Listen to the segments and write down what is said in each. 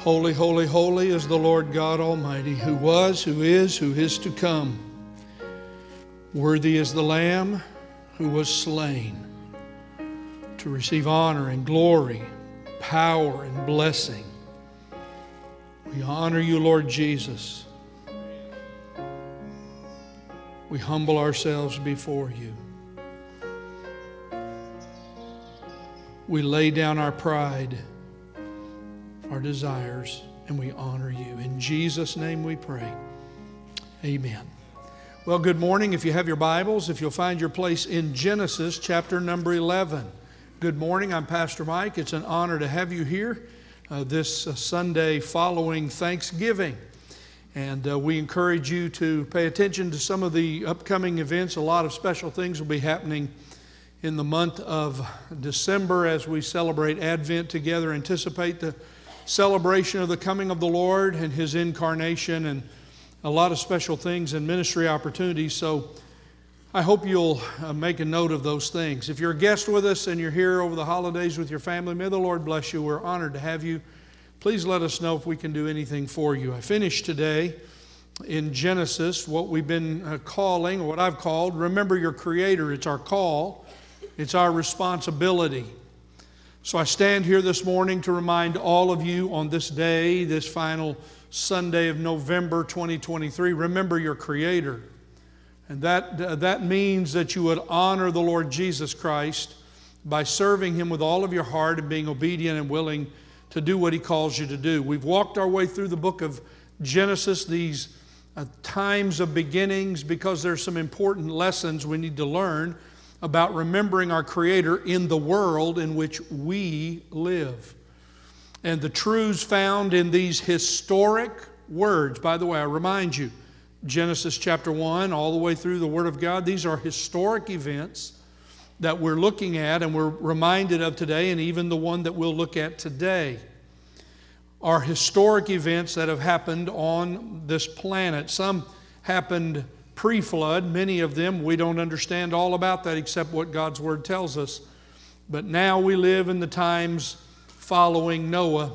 Holy, holy, holy is the Lord God Almighty, who was, who is, who is to come. Worthy is the Lamb who was slain to receive honor and glory, power and blessing. We honor you, Lord Jesus. We humble ourselves before you. We lay down our pride our desires, and we honor you. In Jesus' name we pray. Amen. Well, good morning. If you have your Bibles, if you'll find your place in Genesis chapter number 11. Good morning. I'm Pastor Mike. It's an honor to have you here uh, this uh, Sunday following Thanksgiving. And uh, we encourage you to pay attention to some of the upcoming events. A lot of special things will be happening in the month of December as we celebrate Advent together, anticipate the celebration of the coming of the Lord and His incarnation, and a lot of special things and ministry opportunities. So I hope you'll uh, make a note of those things. If you're a guest with us and you're here over the holidays with your family, may the Lord bless you. We're honored to have you. Please let us know if we can do anything for you. I finished today in Genesis what we've been uh, calling, or what I've called, remember your Creator. It's our call, it's our responsibility. So I stand here this morning to remind all of you on this day, this final Sunday of November 2023, remember your Creator. And that, uh, that means that you would honor the Lord Jesus Christ by serving Him with all of your heart and being obedient and willing to do what He calls you to do. We've walked our way through the book of Genesis, these uh, times of beginnings, because there's some important lessons we need to learn about remembering our Creator in the world in which we live. And the truths found in these historic words, by the way, I remind you, Genesis chapter 1, all the way through the Word of God, these are historic events that we're looking at and we're reminded of today, and even the one that we'll look at today are historic events that have happened on this planet. Some happened pre flood. Many of them, we don't understand all about that except what God's Word tells us. But now we live in the times following Noah,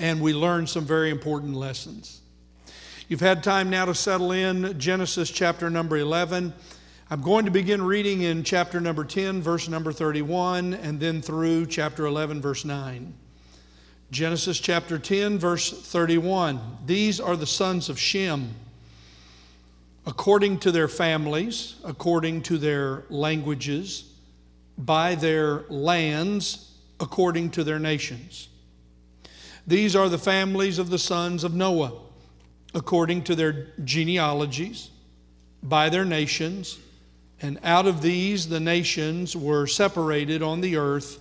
and we learn some very important lessons. You've had time now to settle in Genesis chapter number 11. I'm going to begin reading in chapter number 10, verse number 31, and then through chapter 11, verse 9. Genesis chapter 10, verse 31. These are the sons of Shem according to their families, according to their languages, by their lands, according to their nations. These are the families of the sons of Noah, according to their genealogies, by their nations, and out of these the nations were separated on the earth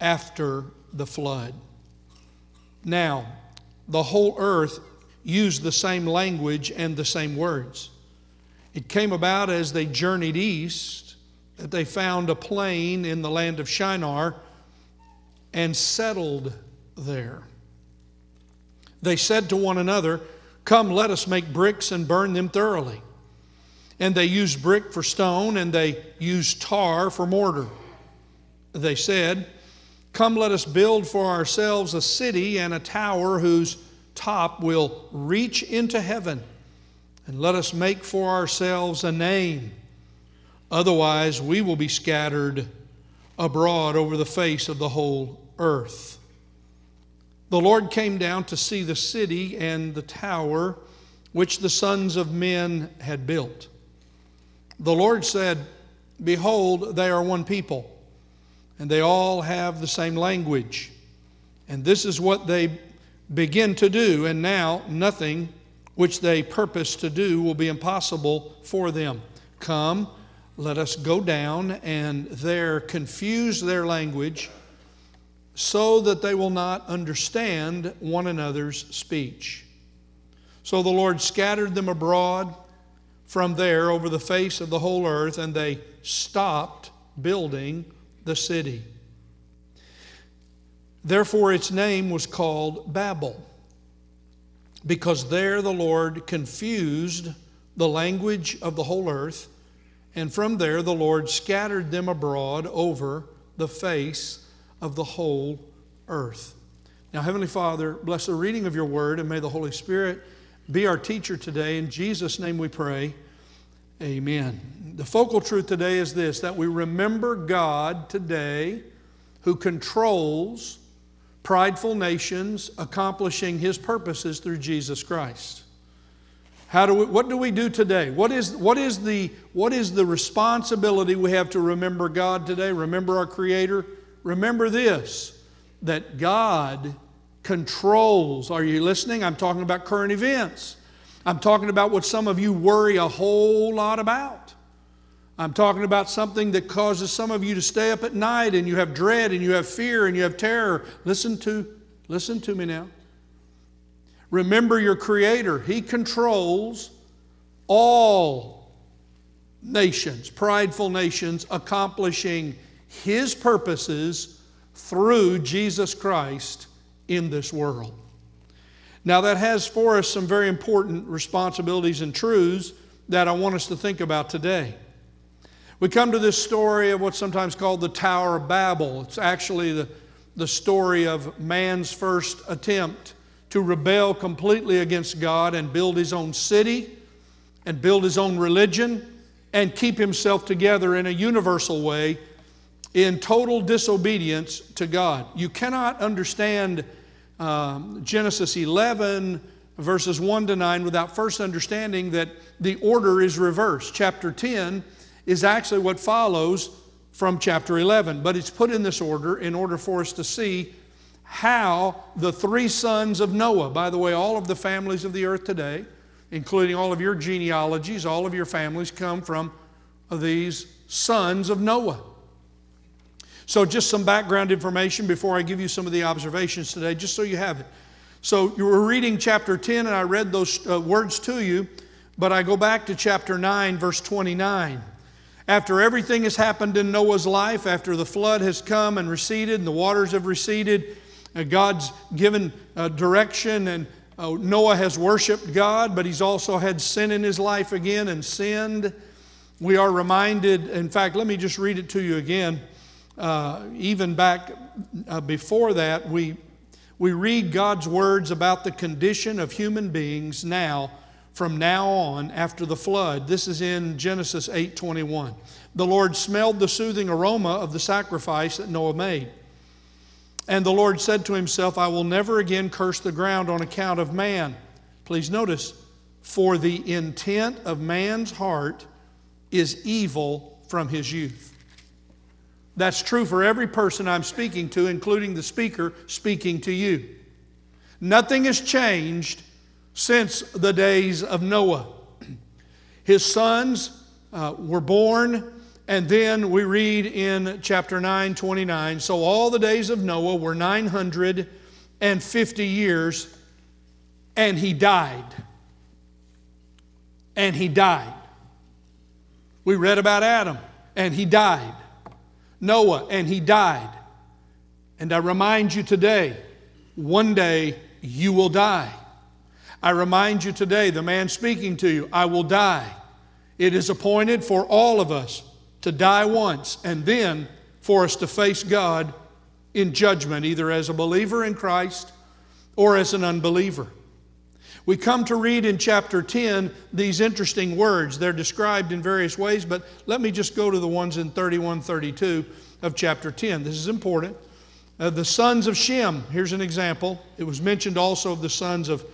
after the flood. Now, the whole earth used the same language and the same words. It came about as they journeyed east that they found a plain in the land of Shinar and settled there. They said to one another, Come, let us make bricks and burn them thoroughly. And they used brick for stone, and they used tar for mortar. They said, Come, let us build for ourselves a city and a tower whose top will reach into heaven and let us make for ourselves a name. Otherwise, we will be scattered abroad over the face of the whole earth. The Lord came down to see the city and the tower which the sons of men had built. The Lord said, Behold, they are one people, and they all have the same language. And this is what they begin to do, and now nothing which they purpose to do will be impossible for them. Come, let us go down and there confuse their language so that they will not understand one another's speech. So the Lord scattered them abroad from there over the face of the whole earth, and they stopped building the city. Therefore, its name was called Babel because there the Lord confused the language of the whole earth, and from there the Lord scattered them abroad over the face of the whole earth. Now, Heavenly Father, bless the reading of your word, and may the Holy Spirit be our teacher today. In Jesus' name we pray. Amen. The focal truth today is this that we remember God today who controls prideful nations accomplishing his purposes through Jesus Christ. How do we, what do we do today? What is, what, is the, what is the responsibility we have to remember God today? Remember our Creator? Remember this that God controls. Are you listening? I'm talking about current events. I'm talking about what some of you worry a whole lot about. I'm talking about something that causes some of you to stay up at night and you have dread and you have fear and you have terror. Listen to listen to me now. Remember your creator. He controls all nations, prideful nations accomplishing his purposes through Jesus Christ in this world. Now, that has for us some very important responsibilities and truths that I want us to think about today. We come to this story of what's sometimes called the Tower of Babel. It's actually the, the story of man's first attempt to rebel completely against God and build his own city and build his own religion and keep himself together in a universal way in total disobedience to God. You cannot understand um, Genesis 11, verses 1 to 9, without first understanding that the order is reversed. Chapter 10 is actually what follows from chapter 11, but it's put in this order in order for us to see how the three sons of Noah, by the way, all of the families of the earth today, including all of your genealogies, all of your families come from these sons of Noah. So, just some background information before I give you some of the observations today, just so you have it. So, you were reading chapter 10, and I read those uh, words to you, but I go back to chapter 9, verse 29. After everything has happened in Noah's life, after the flood has come and receded, and the waters have receded, uh, God's given uh, direction, and uh, Noah has worshiped God, but he's also had sin in his life again and sinned. We are reminded, in fact, let me just read it to you again uh, even back uh, before that, we, we read God's words about the condition of human beings now, from now on, after the flood. This is in Genesis 8:21. The Lord smelled the soothing aroma of the sacrifice that Noah made. And the Lord said to himself, I will never again curse the ground on account of man. Please notice, for the intent of man's heart is evil from his youth. That's true for every person I'm speaking to, including the speaker speaking to you. Nothing has changed since the days of Noah. His sons uh, were born, and then we read in chapter 9 29 so all the days of Noah were 950 years, and he died. And he died. We read about Adam, and he died. Noah, and he died. And I remind you today, one day you will die. I remind you today, the man speaking to you, I will die. It is appointed for all of us to die once and then for us to face God in judgment, either as a believer in Christ or as an unbeliever. We come to read in chapter 10 these interesting words. They're described in various ways, but let me just go to the ones in 31 32 of chapter 10. This is important. Uh, the sons of Shem, here's an example. It was mentioned also of the sons of,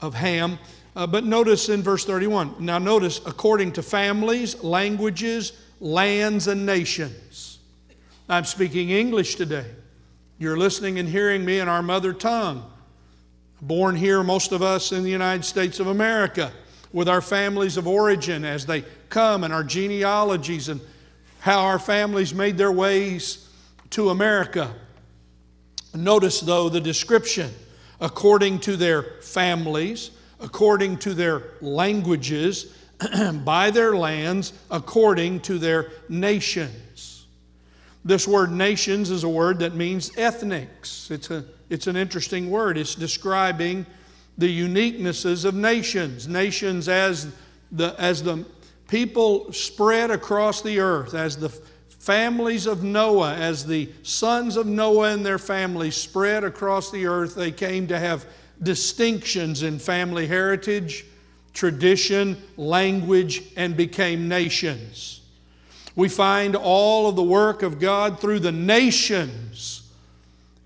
of Ham. Uh, but notice in verse 31. Now, notice, according to families, languages, lands, and nations. I'm speaking English today. You're listening and hearing me in our mother tongue born here, most of us in the United States of America, with our families of origin as they come and our genealogies and how our families made their ways to America. Notice, though, the description according to their families, according to their languages, by their lands, according to their nations. This word nations is a word that means ethnics. It's a it's an interesting word. It's describing the uniquenesses of nations. Nations as the, as the people spread across the earth, as the families of Noah, as the sons of Noah and their families spread across the earth, they came to have distinctions in family heritage, tradition, language, and became nations. We find all of the work of God through the nations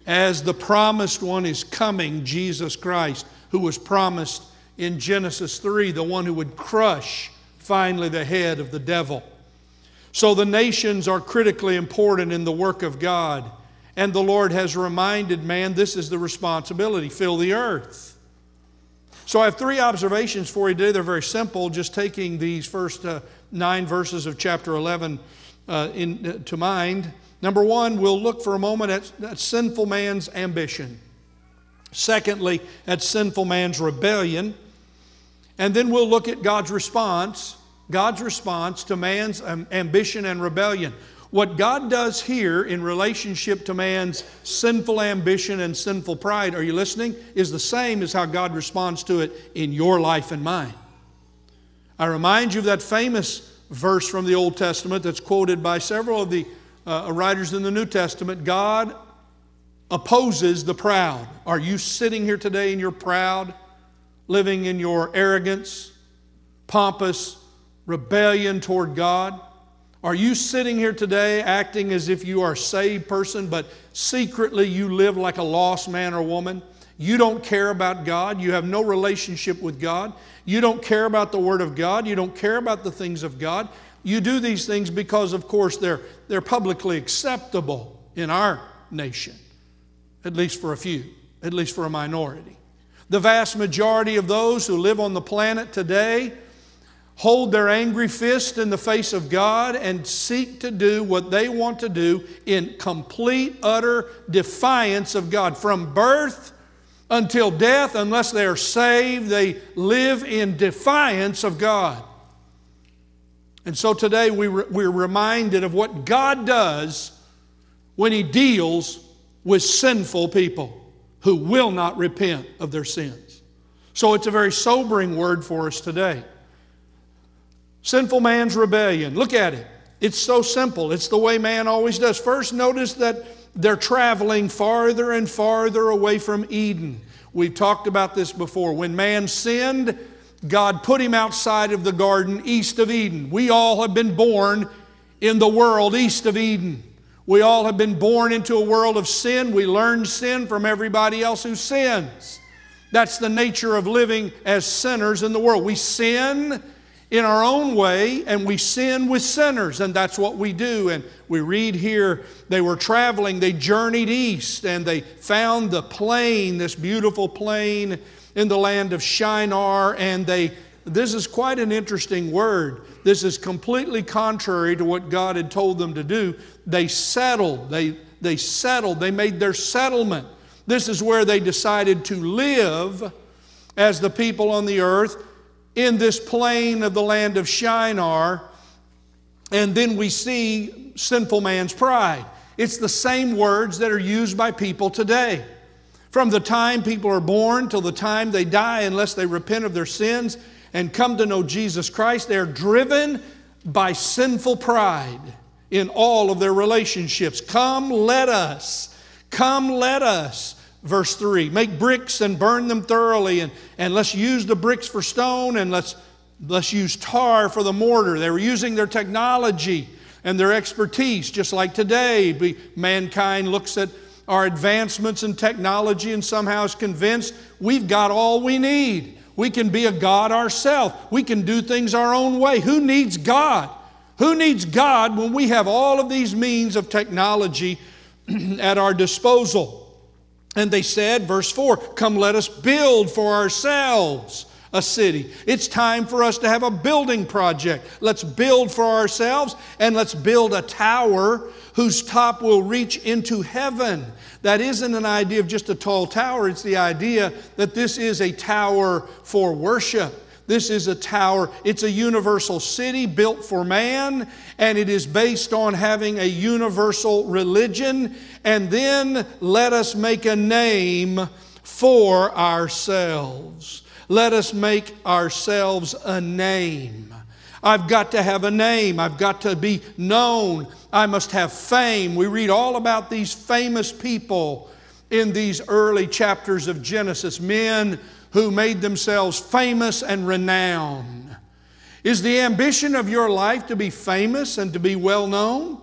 as the promised one is coming, Jesus Christ, who was promised in Genesis 3, the one who would crush finally the head of the devil. So the nations are critically important in the work of God. And the Lord has reminded man this is the responsibility fill the earth. So I have three observations for you today. They're very simple, just taking these first uh, nine verses of chapter 11 uh, in, uh, to mind. Number one, we'll look for a moment at, at sinful man's ambition. Secondly, at sinful man's rebellion. And then we'll look at God's response, God's response to man's ambition and rebellion. What God does here in relationship to man's sinful ambition and sinful pride, are you listening? Is the same as how God responds to it in your life and mine. I remind you of that famous verse from the Old Testament that's quoted by several of the uh, writers in the New Testament God opposes the proud. Are you sitting here today and you're proud, living in your arrogance, pompous rebellion toward God? Are you sitting here today acting as if you are a saved person, but secretly you live like a lost man or woman? You don't care about God. You have no relationship with God. You don't care about the Word of God. You don't care about the things of God. You do these things because, of course, they're, they're publicly acceptable in our nation, at least for a few, at least for a minority. The vast majority of those who live on the planet today hold their angry fist in the face of God and seek to do what they want to do in complete, utter defiance of God. From birth until death, unless they are saved, they live in defiance of God. And so today we re- we're reminded of what God does when He deals with sinful people who will not repent of their sins. So it's a very sobering word for us today. Sinful man's rebellion. Look at it. It's so simple. It's the way man always does. First, notice that they're traveling farther and farther away from Eden. We've talked about this before. When man sinned, God put him outside of the garden east of Eden. We all have been born in the world east of Eden. We all have been born into a world of sin. We learn sin from everybody else who sins. That's the nature of living as sinners in the world. We sin in our own way and we sin with sinners, and that's what we do. And we read here they were traveling, they journeyed east, and they found the plain, this beautiful plain in the land of Shinar, and they this is quite an interesting word. This is completely contrary to what God had told them to do. They settled, they, they settled, they made their settlement. This is where they decided to live as the people on the earth in this plain of the land of Shinar. And then we see sinful man's pride. It's the same words that are used by people today. From the time people are born till the time they die, unless they repent of their sins and come to know Jesus Christ, they're driven by sinful pride in all of their relationships. Come, let us. Come, let us. Verse 3 Make bricks and burn them thoroughly, and, and let's use the bricks for stone, and let's, let's use tar for the mortar. They were using their technology and their expertise, just like today. Mankind looks at our advancements in technology and somehow is convinced we've got all we need. We can be a God ourselves. We can do things our own way. Who needs God? Who needs God when we have all of these means of technology at our disposal? And they said, verse 4, Come let us build for ourselves a city. It's time for us to have a building project. Let's build for ourselves and let's build a tower whose top will reach into heaven. That isn't an idea of just a tall tower, it's the idea that this is a tower for worship. This is a tower. It's a universal city built for man, and it is based on having a universal religion. And then let us make a name for ourselves. Let us make ourselves a name. I've got to have a name. I've got to be known. I must have fame. We read all about these famous people in these early chapters of Genesis, men who made themselves famous and renowned. Is the ambition of your life to be famous and to be well known?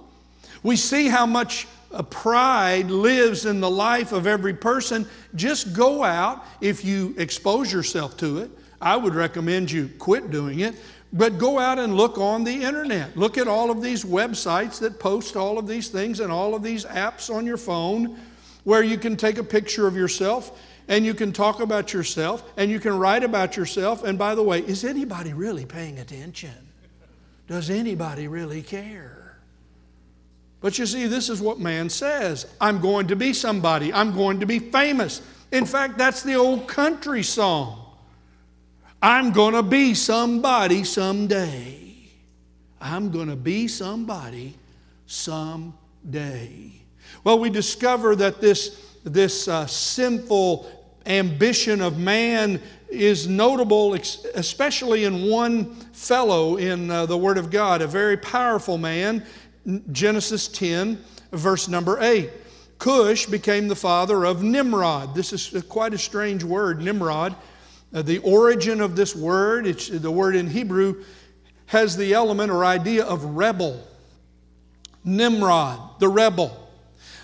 We see how much pride lives in the life of every person. Just go out if you expose yourself to it. I would recommend you quit doing it. But go out and look on the internet. Look at all of these websites that post all of these things and all of these apps on your phone where you can take a picture of yourself and you can talk about yourself and you can write about yourself. And by the way, is anybody really paying attention? Does anybody really care? But you see, this is what man says I'm going to be somebody, I'm going to be famous. In fact, that's the old country song. I'm going to be somebody someday. I'm going to be somebody someday. Well, we discover that this, this uh, sinful ambition of man is notable, especially in one fellow in uh, the Word of God, a very powerful man, Genesis 10, verse number 8. Cush became the father of Nimrod. This is quite a strange word, Nimrod. Uh, the origin of this word, the word in Hebrew, has the element or idea of rebel. Nimrod, the rebel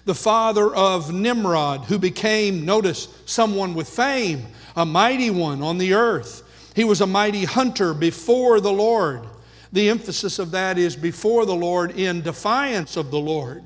the father of Nimrod, who became, notice, someone with fame, a mighty one on the earth. He was a mighty hunter before the Lord. The emphasis of that is before the Lord in defiance of the Lord.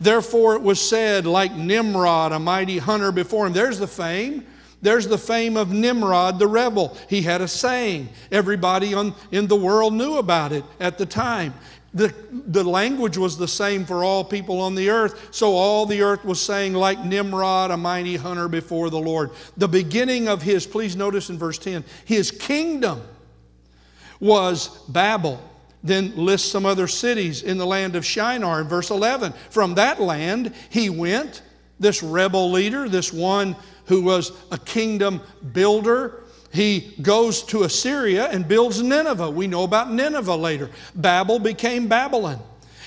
Therefore, it was said, like Nimrod, a mighty hunter before him. There's the fame. There's the fame of Nimrod the rebel. He had a saying. Everybody on, in the world knew about it at the time. The, the language was the same for all people on the earth, so all the earth was saying, like Nimrod, a mighty hunter before the Lord. The beginning of his, please notice in verse 10, his kingdom was Babel. Then lists some other cities in the land of Shinar in verse 11. From that land he went, this rebel leader, this one who was a kingdom builder, he goes to Assyria and builds Nineveh. We know about Nineveh later. Babel became Babylon.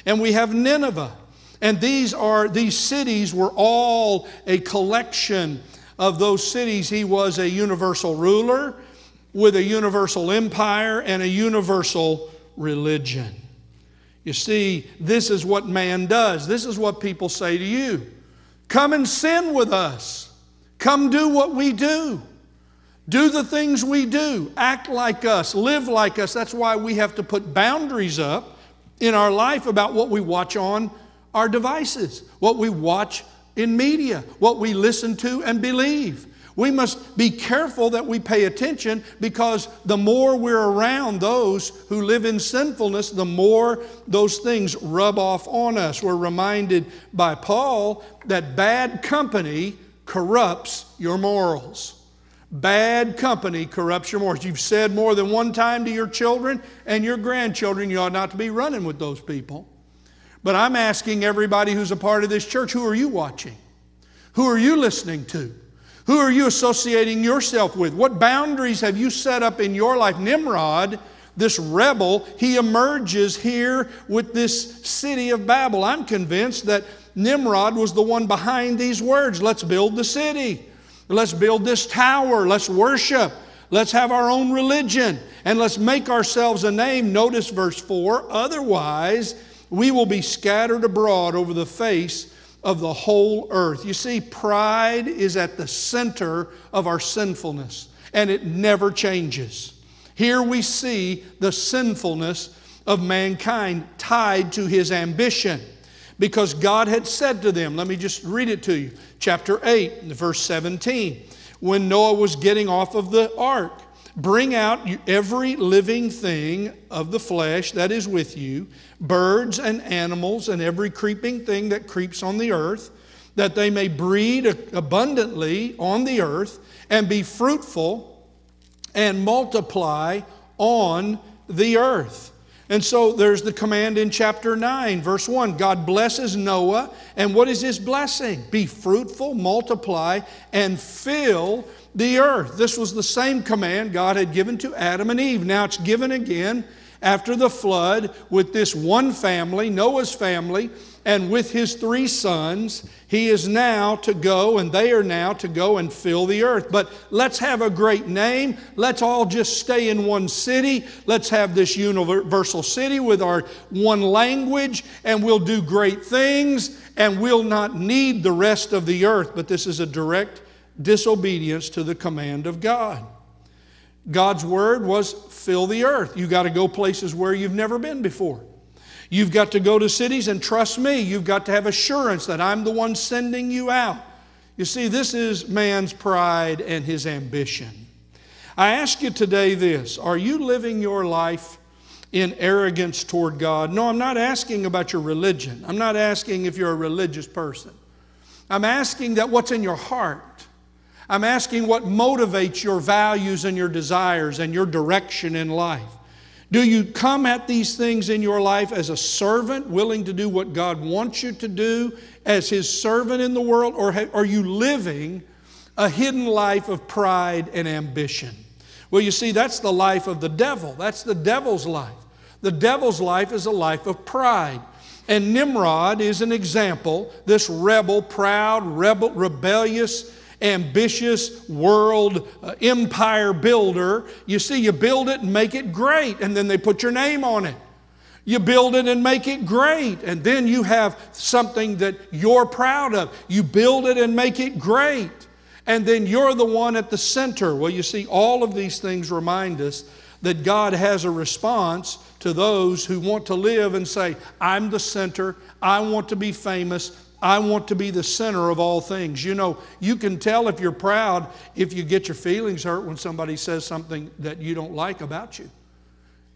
And we have Nineveh. And these are these cities were all a collection of those cities. He was a universal ruler with a universal empire and a universal religion. You see, this is what man does. This is what people say to you. Come and sin with us. Come do what we do. Do the things we do, act like us, live like us. That's why we have to put boundaries up in our life about what we watch on our devices, what we watch in media, what we listen to and believe. We must be careful that we pay attention because the more we're around those who live in sinfulness, the more those things rub off on us. We're reminded by Paul that bad company corrupts your morals. Bad company corrupts your morals. You've said more than one time to your children and your grandchildren, you ought not to be running with those people. But I'm asking everybody who's a part of this church who are you watching? Who are you listening to? Who are you associating yourself with? What boundaries have you set up in your life? Nimrod, this rebel, he emerges here with this city of Babel. I'm convinced that Nimrod was the one behind these words let's build the city. Let's build this tower. Let's worship. Let's have our own religion. And let's make ourselves a name. Notice verse 4 otherwise, we will be scattered abroad over the face of the whole earth. You see, pride is at the center of our sinfulness, and it never changes. Here we see the sinfulness of mankind tied to his ambition because God had said to them, let me just read it to you, chapter 8, verse 17. When Noah was getting off of the ark, bring out every living thing of the flesh that is with you, birds and animals, and every creeping thing that creeps on the earth, that they may breed abundantly on the earth and be fruitful and multiply on the earth. And so there's the command in chapter 9, verse 1. God blesses Noah. And what is his blessing? Be fruitful, multiply, and fill the earth. This was the same command God had given to Adam and Eve. Now it's given again. after the flood with this one family, Noah's family, and with his three sons, he is now to go, and they are now to go and fill the earth. But let's have a great name. Let's all just stay in one city. Let's have this universal city with our one language, and we'll do great things, and we'll not need the rest of the earth. But this is a direct disobedience to the command of God. God's word was fill the earth. You got to go places where you've never been before. You've got to go to cities and trust me. You've got to have assurance that I'm the one sending you out. You see, this is man's pride and his ambition. I ask you today this Are you living your life in arrogance toward God? No, I'm not asking about your religion. I'm not asking if you're a religious person. I'm asking that what's in your heart. I'm asking what motivates your values and your desires and your direction in life. Do you come at these things in your life as a servant, willing to do what God wants you to do as His servant in the world, or are you living a hidden life of pride and ambition? Well, you see, that's the life of the devil. That's the devil's life. The devil's life is a life of pride. And Nimrod is an example, this rebel, proud, rebel, rebellious, ambitious world uh, empire builder. You see, you build it and make it great, and then they put your name on it. You build it and make it great, and then you have something that you're proud of. You build it and make it great, and then you're the one at the center. Well, you see, all of these things remind us that God has a response to those who want to live and say, I'm the center, I want to be famous, I want to be the center of all things. You know, you can tell if you're proud if you get your feelings hurt when somebody says something that you don't like about you.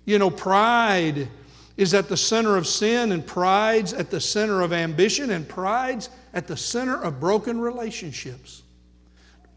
You know, pride is at the center of sin, and pride's at the center of ambition, and pride's at the center of broken relationships,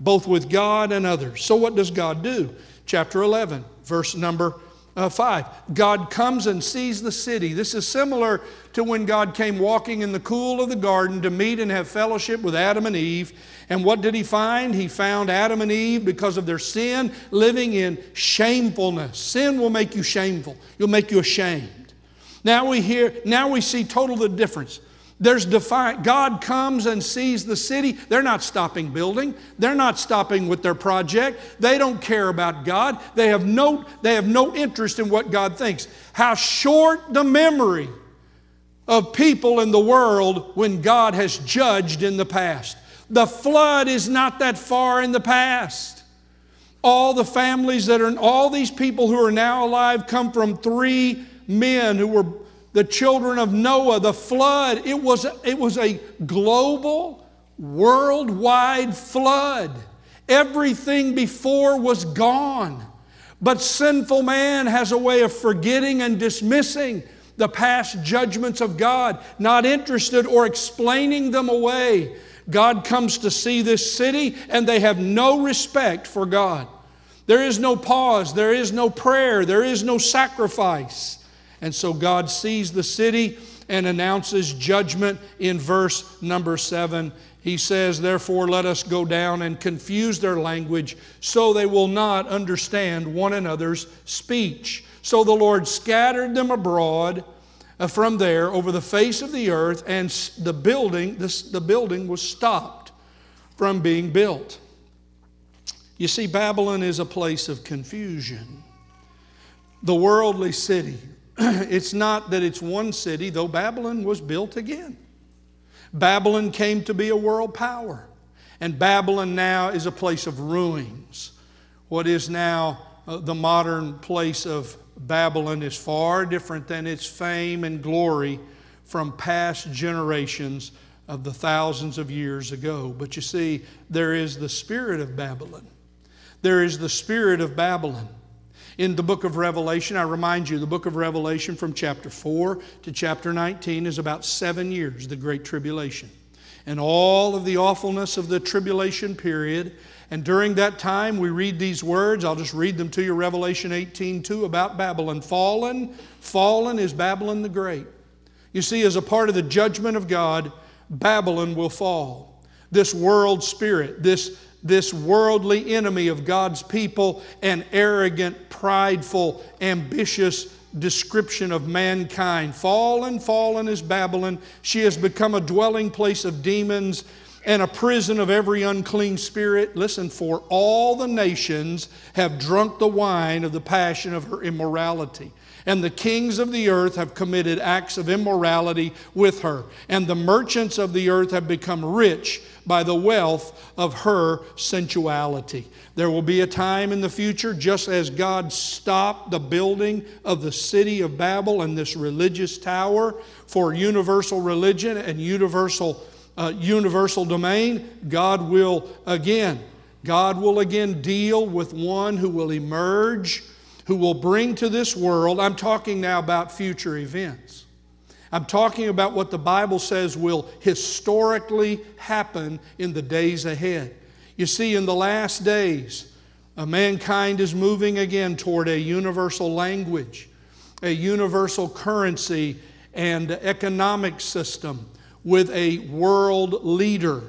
both with God and others. So, what does God do? Chapter 11, verse number uh, 5. God comes and sees the city. This is similar to when God came walking in the cool of the garden to meet and have fellowship with Adam and Eve. And what did he find? He found Adam and Eve because of their sin living in shamefulness. Sin will make you shameful, you'll make you ashamed. Now we hear, now we see total the difference. There's defiant. God comes and sees the city. They're not stopping building. They're not stopping with their project. They don't care about God. They have no, they have no interest in what God thinks. How short the memory of people in the world when God has judged in the past. The flood is not that far in the past. All the families that are, all these people who are now alive come from three men who were the children of Noah, the flood, it was, it was a global, worldwide flood. Everything before was gone. But sinful man has a way of forgetting and dismissing the past judgments of God, not interested or explaining them away. God comes to see this city and they have no respect for God. There is no pause, there is no prayer, there is no sacrifice. And so God sees the city and announces judgment in verse number seven. He says, Therefore, let us go down and confuse their language so they will not understand one another's speech. So the Lord scattered them abroad uh, from there over the face of the earth, and the building, the building was stopped from being built. You see, Babylon is a place of confusion. The worldly city, it's not that it's one city, though Babylon was built again. Babylon came to be a world power. And Babylon now is a place of ruins. What is now uh, the modern place of Babylon is far different than its fame and glory from past generations of the thousands of years ago. But you see, there is the spirit of Babylon. There is the spirit of Babylon in the book of Revelation. I remind you, the book of Revelation from chapter 4 to chapter 19 is about seven years, the Great Tribulation. And all of the awfulness of the tribulation period. And during that time, we read these words. I'll just read them to you Revelation 18 2 about Babylon. Fallen, fallen is Babylon the Great. You see, as a part of the judgment of God, Babylon will fall. This world spirit, this this worldly enemy of God's people, an arrogant, prideful, ambitious description of mankind. Fallen, fallen is Babylon. She has become a dwelling place of demons and a prison of every unclean spirit. Listen, for all the nations have drunk the wine of the passion of her immorality and the kings of the earth have committed acts of immorality with her, and the merchants of the earth have become rich by the wealth of her sensuality. There will be a time in the future, just as God stopped the building of the city of Babel and this religious tower for universal religion and universal, uh, universal domain, God will again. God will again deal with one who will emerge who will bring to this world, I'm talking now about future events. I'm talking about what the Bible says will historically happen in the days ahead. You see, in the last days, mankind is moving again toward a universal language, a universal currency, and economic system with a world leader,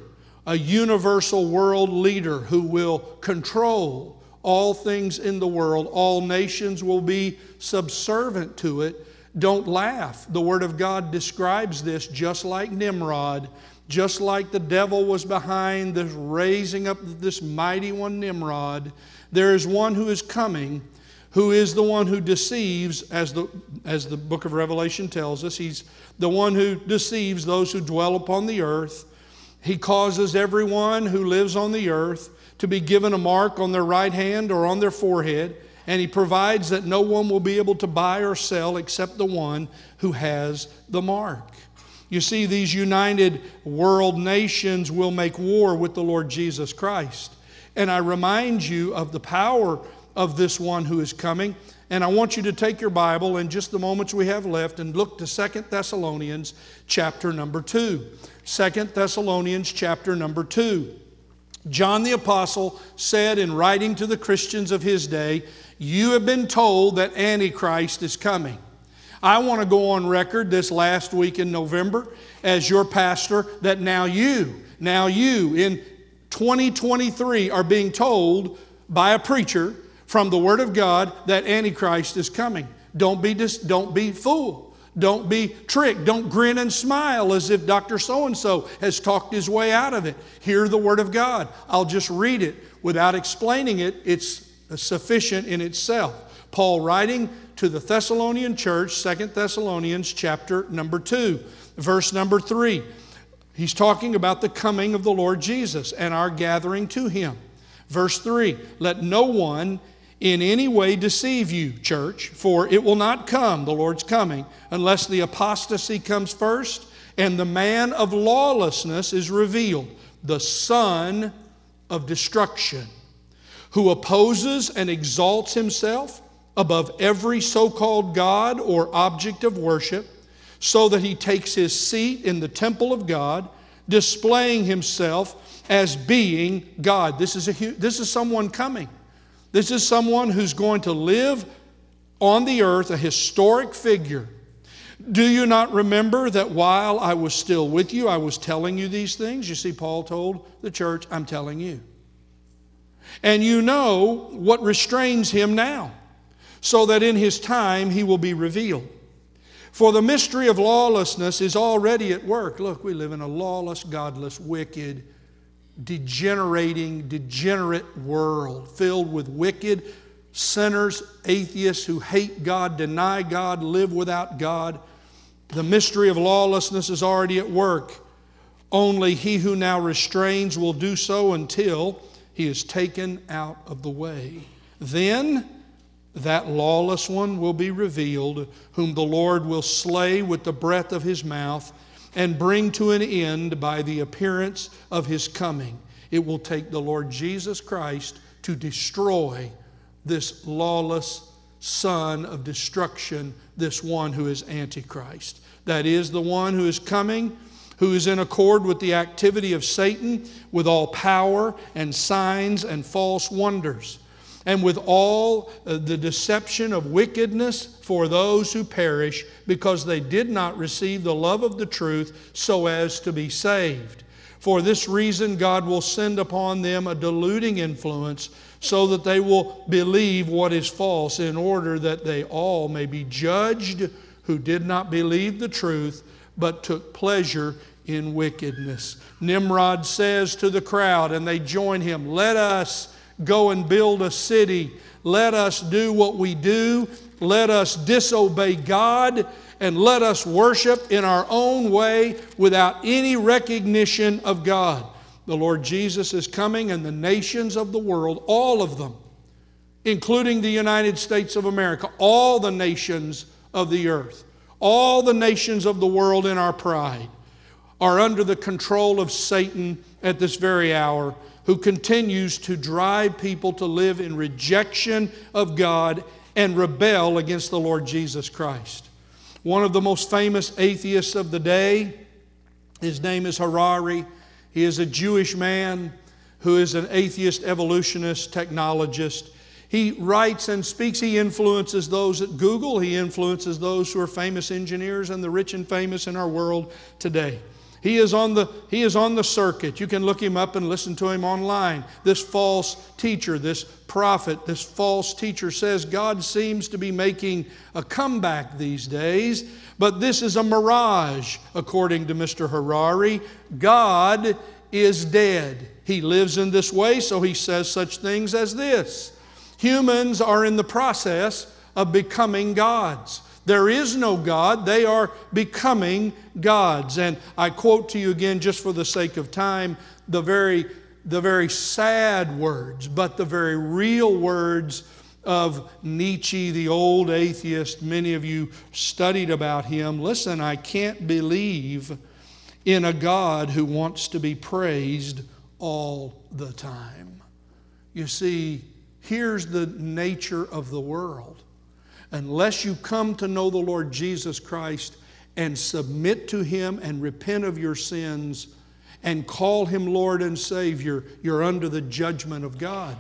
a universal world leader who will control all things in the world. All nations will be subservient to it. Don't laugh. The Word of God describes this just like Nimrod, just like the devil was behind the raising up this mighty one, Nimrod. There is one who is coming who is the one who deceives, as the, as the book of Revelation tells us. He's the one who deceives those who dwell upon the earth. He causes everyone who lives on the earth to be given a mark on their right hand or on their forehead, and he provides that no one will be able to buy or sell except the one who has the mark. You see, these united world nations will make war with the Lord Jesus Christ. And I remind you of the power of this one who is coming. And I want you to take your Bible in just the moments we have left and look to Second Thessalonians chapter number 2. Second Thessalonians chapter number 2. John the Apostle said in writing to the Christians of his day, You have been told that Antichrist is coming. I want to go on record this last week in November as your pastor that now you, now you in 2023 are being told by a preacher from the Word of God that Antichrist is coming. Don't be, dis, don't be fooled. Don't be tricked. Don't grin and smile as if Dr. So and so has talked his way out of it. Hear the Word of God. I'll just read it without explaining it, it's sufficient in itself. Paul writing to the Thessalonian church, Second Thessalonians chapter number 2, verse number 3. He's talking about the coming of the Lord Jesus and our gathering to him. Verse 3 Let no one in any way deceive you, church, for it will not come, the Lord's coming, unless the apostasy comes first and the man of lawlessness is revealed, the son of destruction, who opposes and exalts himself above every so called God or object of worship, so that he takes his seat in the temple of God, displaying himself as being God. This is, a, this is someone coming. This is someone who's going to live on the earth, a historic figure. Do you not remember that while I was still with you, I was telling you these things? You see, Paul told the church, I'm telling you. And you know what restrains him now, so that in his time he will be revealed. For the mystery of lawlessness is already at work. Look, we live in a lawless, godless, wicked, degenerating, degenerate world filled with wicked sinners, atheists who hate God, deny God, live without God. The mystery of lawlessness is already at work. Only he who now restrains will do so until he is taken out of the way. Then that lawless one will be revealed, whom the Lord will slay with the breath of his mouth and bring to an end by the appearance of his coming. It will take the Lord Jesus Christ to destroy this lawless son of destruction, this one who is Antichrist. That is the one who is coming, who is in accord with the activity of Satan, with all power and signs and false wonders and with all uh, the deception of wickedness for those who perish because they did not receive the love of the truth so as to be saved. For this reason, God will send upon them a deluding influence so that they will believe what is false, in order that they all may be judged who did not believe the truth, but took pleasure in wickedness. Nimrod says to the crowd, and they join him, Let us go and build a city. Let us do what we do. Let us disobey God and let us worship in our own way without any recognition of God. The Lord Jesus is coming, and the nations of the world, all of them, including the United States of America, all the nations of the earth, all the nations of the world in our pride, are under the control of Satan at this very hour, who continues to drive people to live in rejection of God and rebel against the Lord Jesus Christ. One of the most famous atheists of the day, his name is Harari. He is a Jewish man who is an atheist evolutionist, technologist. He writes and speaks. He influences those at Google. He influences those who are famous engineers and the rich and famous in our world today. He is, on the, he is on the circuit. You can look him up and listen to him online. This false teacher, this prophet, this false teacher says God seems to be making a comeback these days, but this is a mirage, according to Mr. Harari. God is dead. He lives in this way, so he says such things as this Humans are in the process of becoming gods. There is no God. They are becoming gods. And I quote to you again, just for the sake of time, the very, the very sad words, but the very real words of Nietzsche, the old atheist. Many of you studied about him. Listen, I can't believe in a God who wants to be praised all the time. You see, here's the nature of the world unless you come to know the Lord Jesus Christ and submit to Him and repent of your sins and call Him Lord and Savior, you're under the judgment of God.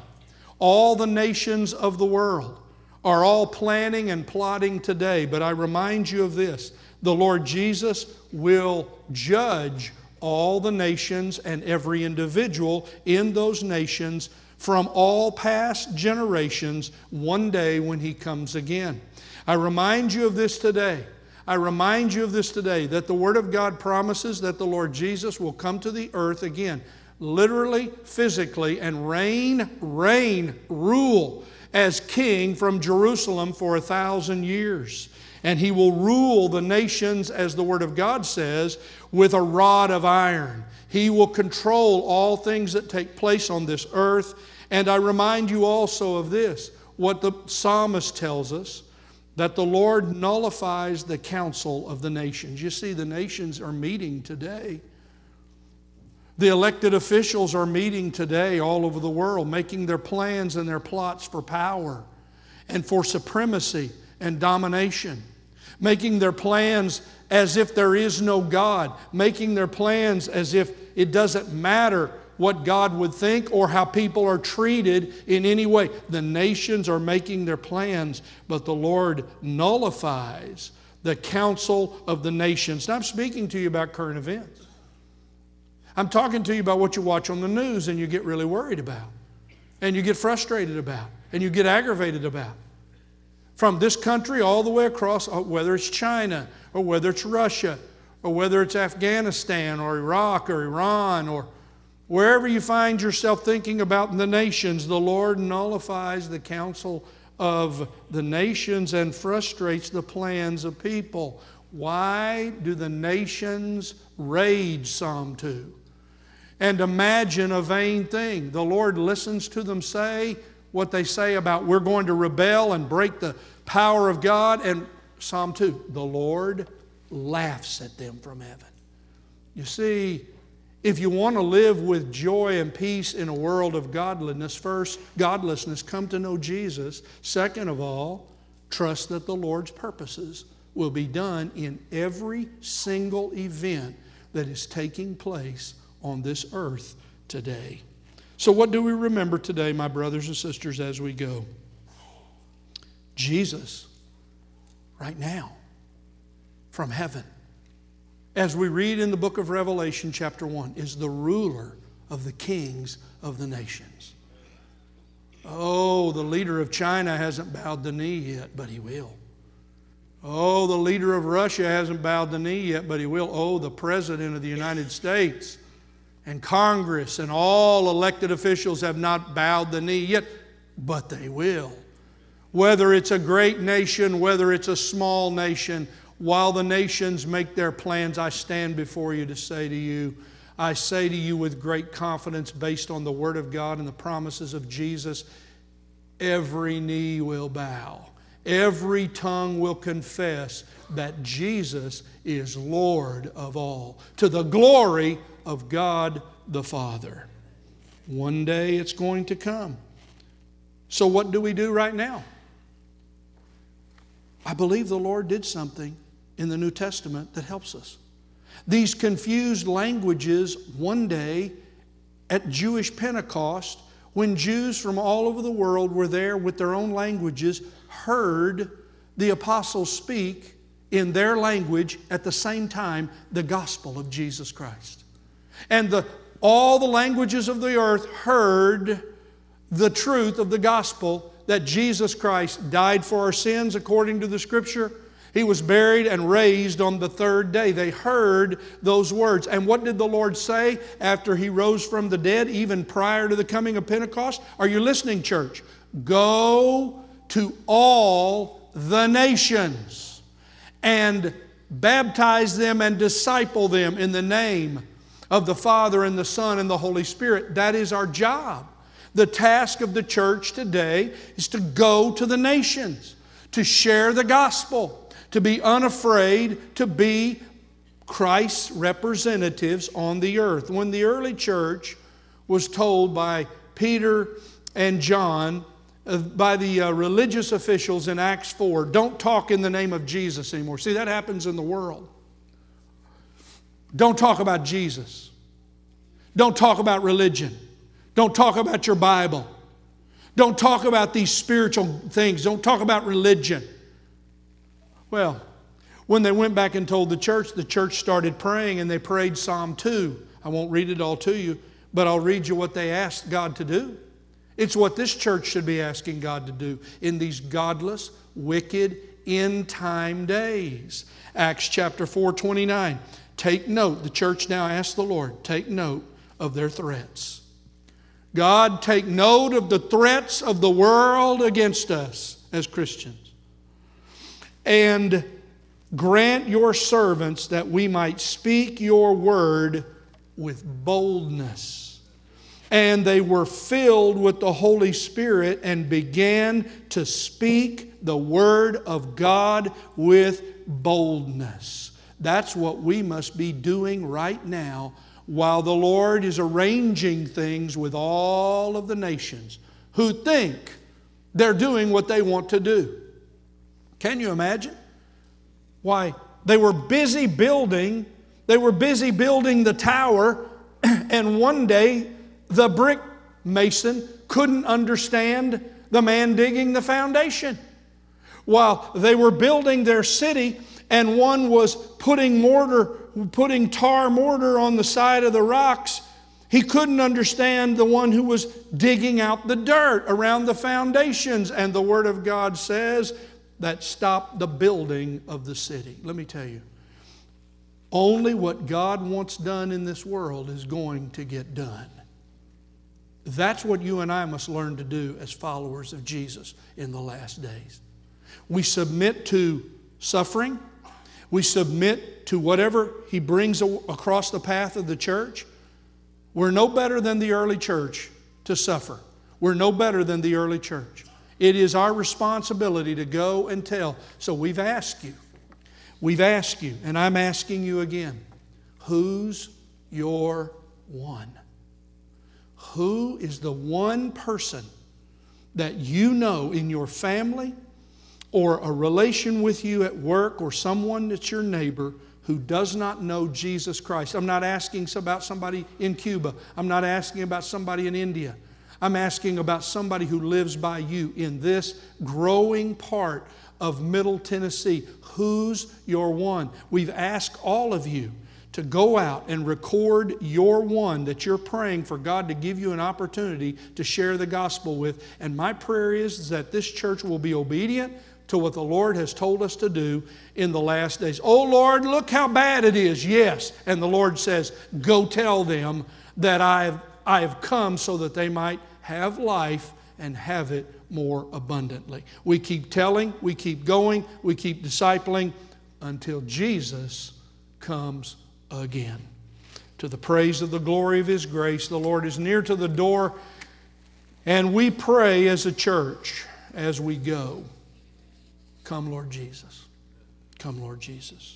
All the nations of the world are all planning and plotting today, but I remind you of this the Lord Jesus will judge all the nations and every individual in those nations from all past generations one day when He comes again. I remind you of this today. I remind you of this today that the Word of God promises that the Lord Jesus will come to the earth again, literally, physically, and reign, reign, rule as king from Jerusalem for a thousand years. And he will rule the nations, as the Word of God says, with a rod of iron. He will control all things that take place on this earth. And I remind you also of this what the psalmist tells us that the Lord nullifies the counsel of the nations. You see, the nations are meeting today. The elected officials are meeting today all over the world, making their plans and their plots for power and for supremacy and domination, making their plans as if there is no God, making their plans as if it doesn't matter what God would think or how people are treated in any way. The nations are making their plans, but the Lord nullifies the counsel of the nations. Now, I'm speaking to you about current events. I'm talking to you about what you watch on the news and you get really worried about, and you get frustrated about, and you get aggravated about. From this country all the way across, uh, whether it's China or whether it's Russia or whether it's Afghanistan or Iraq or Iran or Wherever you find yourself thinking about the nations, the Lord nullifies the counsel of the nations and frustrates the plans of people. Why do the nations rage? Psalm 2. And imagine a vain thing. The Lord listens to them say what they say about we're going to rebel and break the power of God. And Psalm 2 the Lord laughs at them from heaven. You see, if you want to live with joy and peace in a world of godliness, first, godlessness, come to know Jesus. Second of all, trust that the Lord's purposes will be done in every single event that is taking place on this earth today. So, what do we remember today, my brothers and sisters, as we go? Jesus, right now, from heaven as we read in the book of Revelation, chapter 1, is the ruler of the kings of the nations. Oh, the leader of China hasn't bowed the knee yet, but he will. Oh, the leader of Russia hasn't bowed the knee yet, but he will. Oh, the president of the United States and Congress and all elected officials have not bowed the knee yet, but they will. Whether it's a great nation, whether it's a small nation, while the nations make their plans, I stand before you to say to you, I say to you with great confidence, based on the Word of God and the promises of Jesus, every knee will bow, every tongue will confess that Jesus is Lord of all, to the glory of God the Father. One day it's going to come. So, what do we do right now? I believe the Lord did something in the New Testament that helps us. These confused languages, one day at Jewish Pentecost, when Jews from all over the world were there with their own languages, heard the apostles speak in their language at the same time the gospel of Jesus Christ. And the, all the languages of the earth heard the truth of the gospel that Jesus Christ died for our sins according to the scripture he was buried and raised on the third day. They heard those words. And what did the Lord say after he rose from the dead, even prior to the coming of Pentecost? Are you listening, church? Go to all the nations and baptize them and disciple them in the name of the Father and the Son and the Holy Spirit. That is our job. The task of the church today is to go to the nations, to share the gospel to be unafraid, to be Christ's representatives on the earth. When the early church was told by Peter and John, uh, by the uh, religious officials in Acts 4, don't talk in the name of Jesus anymore. See, that happens in the world. Don't talk about Jesus. Don't talk about religion. Don't talk about your Bible. Don't talk about these spiritual things. Don't talk about religion. Well, when they went back and told the church, the church started praying and they prayed Psalm 2. I won't read it all to you, but I'll read you what they asked God to do. It's what this church should be asking God to do in these godless, wicked, end time days. Acts chapter 4 29. Take note, the church now asks the Lord, take note of their threats. God, take note of the threats of the world against us as Christians and grant your servants that we might speak your word with boldness. And they were filled with the Holy Spirit and began to speak the word of God with boldness. That's what we must be doing right now while the Lord is arranging things with all of the nations who think they're doing what they want to do. Can you imagine? Why, they were busy building, they were busy building the tower, and one day the brick mason couldn't understand the man digging the foundation. While they were building their city, and one was putting mortar, putting tar mortar on the side of the rocks, he couldn't understand the one who was digging out the dirt around the foundations. And the Word of God says that stopped the building of the city. Let me tell you, only what God wants done in this world is going to get done. That's what you and I must learn to do as followers of Jesus in the last days. We submit to suffering, we submit to whatever He brings across the path of the church. We're no better than the early church to suffer. We're no better than the early church. It is our responsibility to go and tell. So we've asked you. We've asked you, and I'm asking you again who's your one? Who is the one person that you know in your family or a relation with you at work or someone that's your neighbor who does not know Jesus Christ? I'm not asking about somebody in Cuba, I'm not asking about somebody in India. I'm asking about somebody who lives by you in this growing part of Middle Tennessee. Who's your one? We've asked all of you to go out and record your one that you're praying for God to give you an opportunity to share the gospel with. And my prayer is that this church will be obedient to what the Lord has told us to do in the last days. Oh Lord, look how bad it is. Yes. And the Lord says, Go tell them that I've, I have come so that they might have life and have it more abundantly. We keep telling, we keep going, we keep discipling until Jesus comes again. To the praise of the glory of His grace, the Lord is near to the door, and we pray as a church as we go. Come, Lord Jesus. Come, Lord Jesus.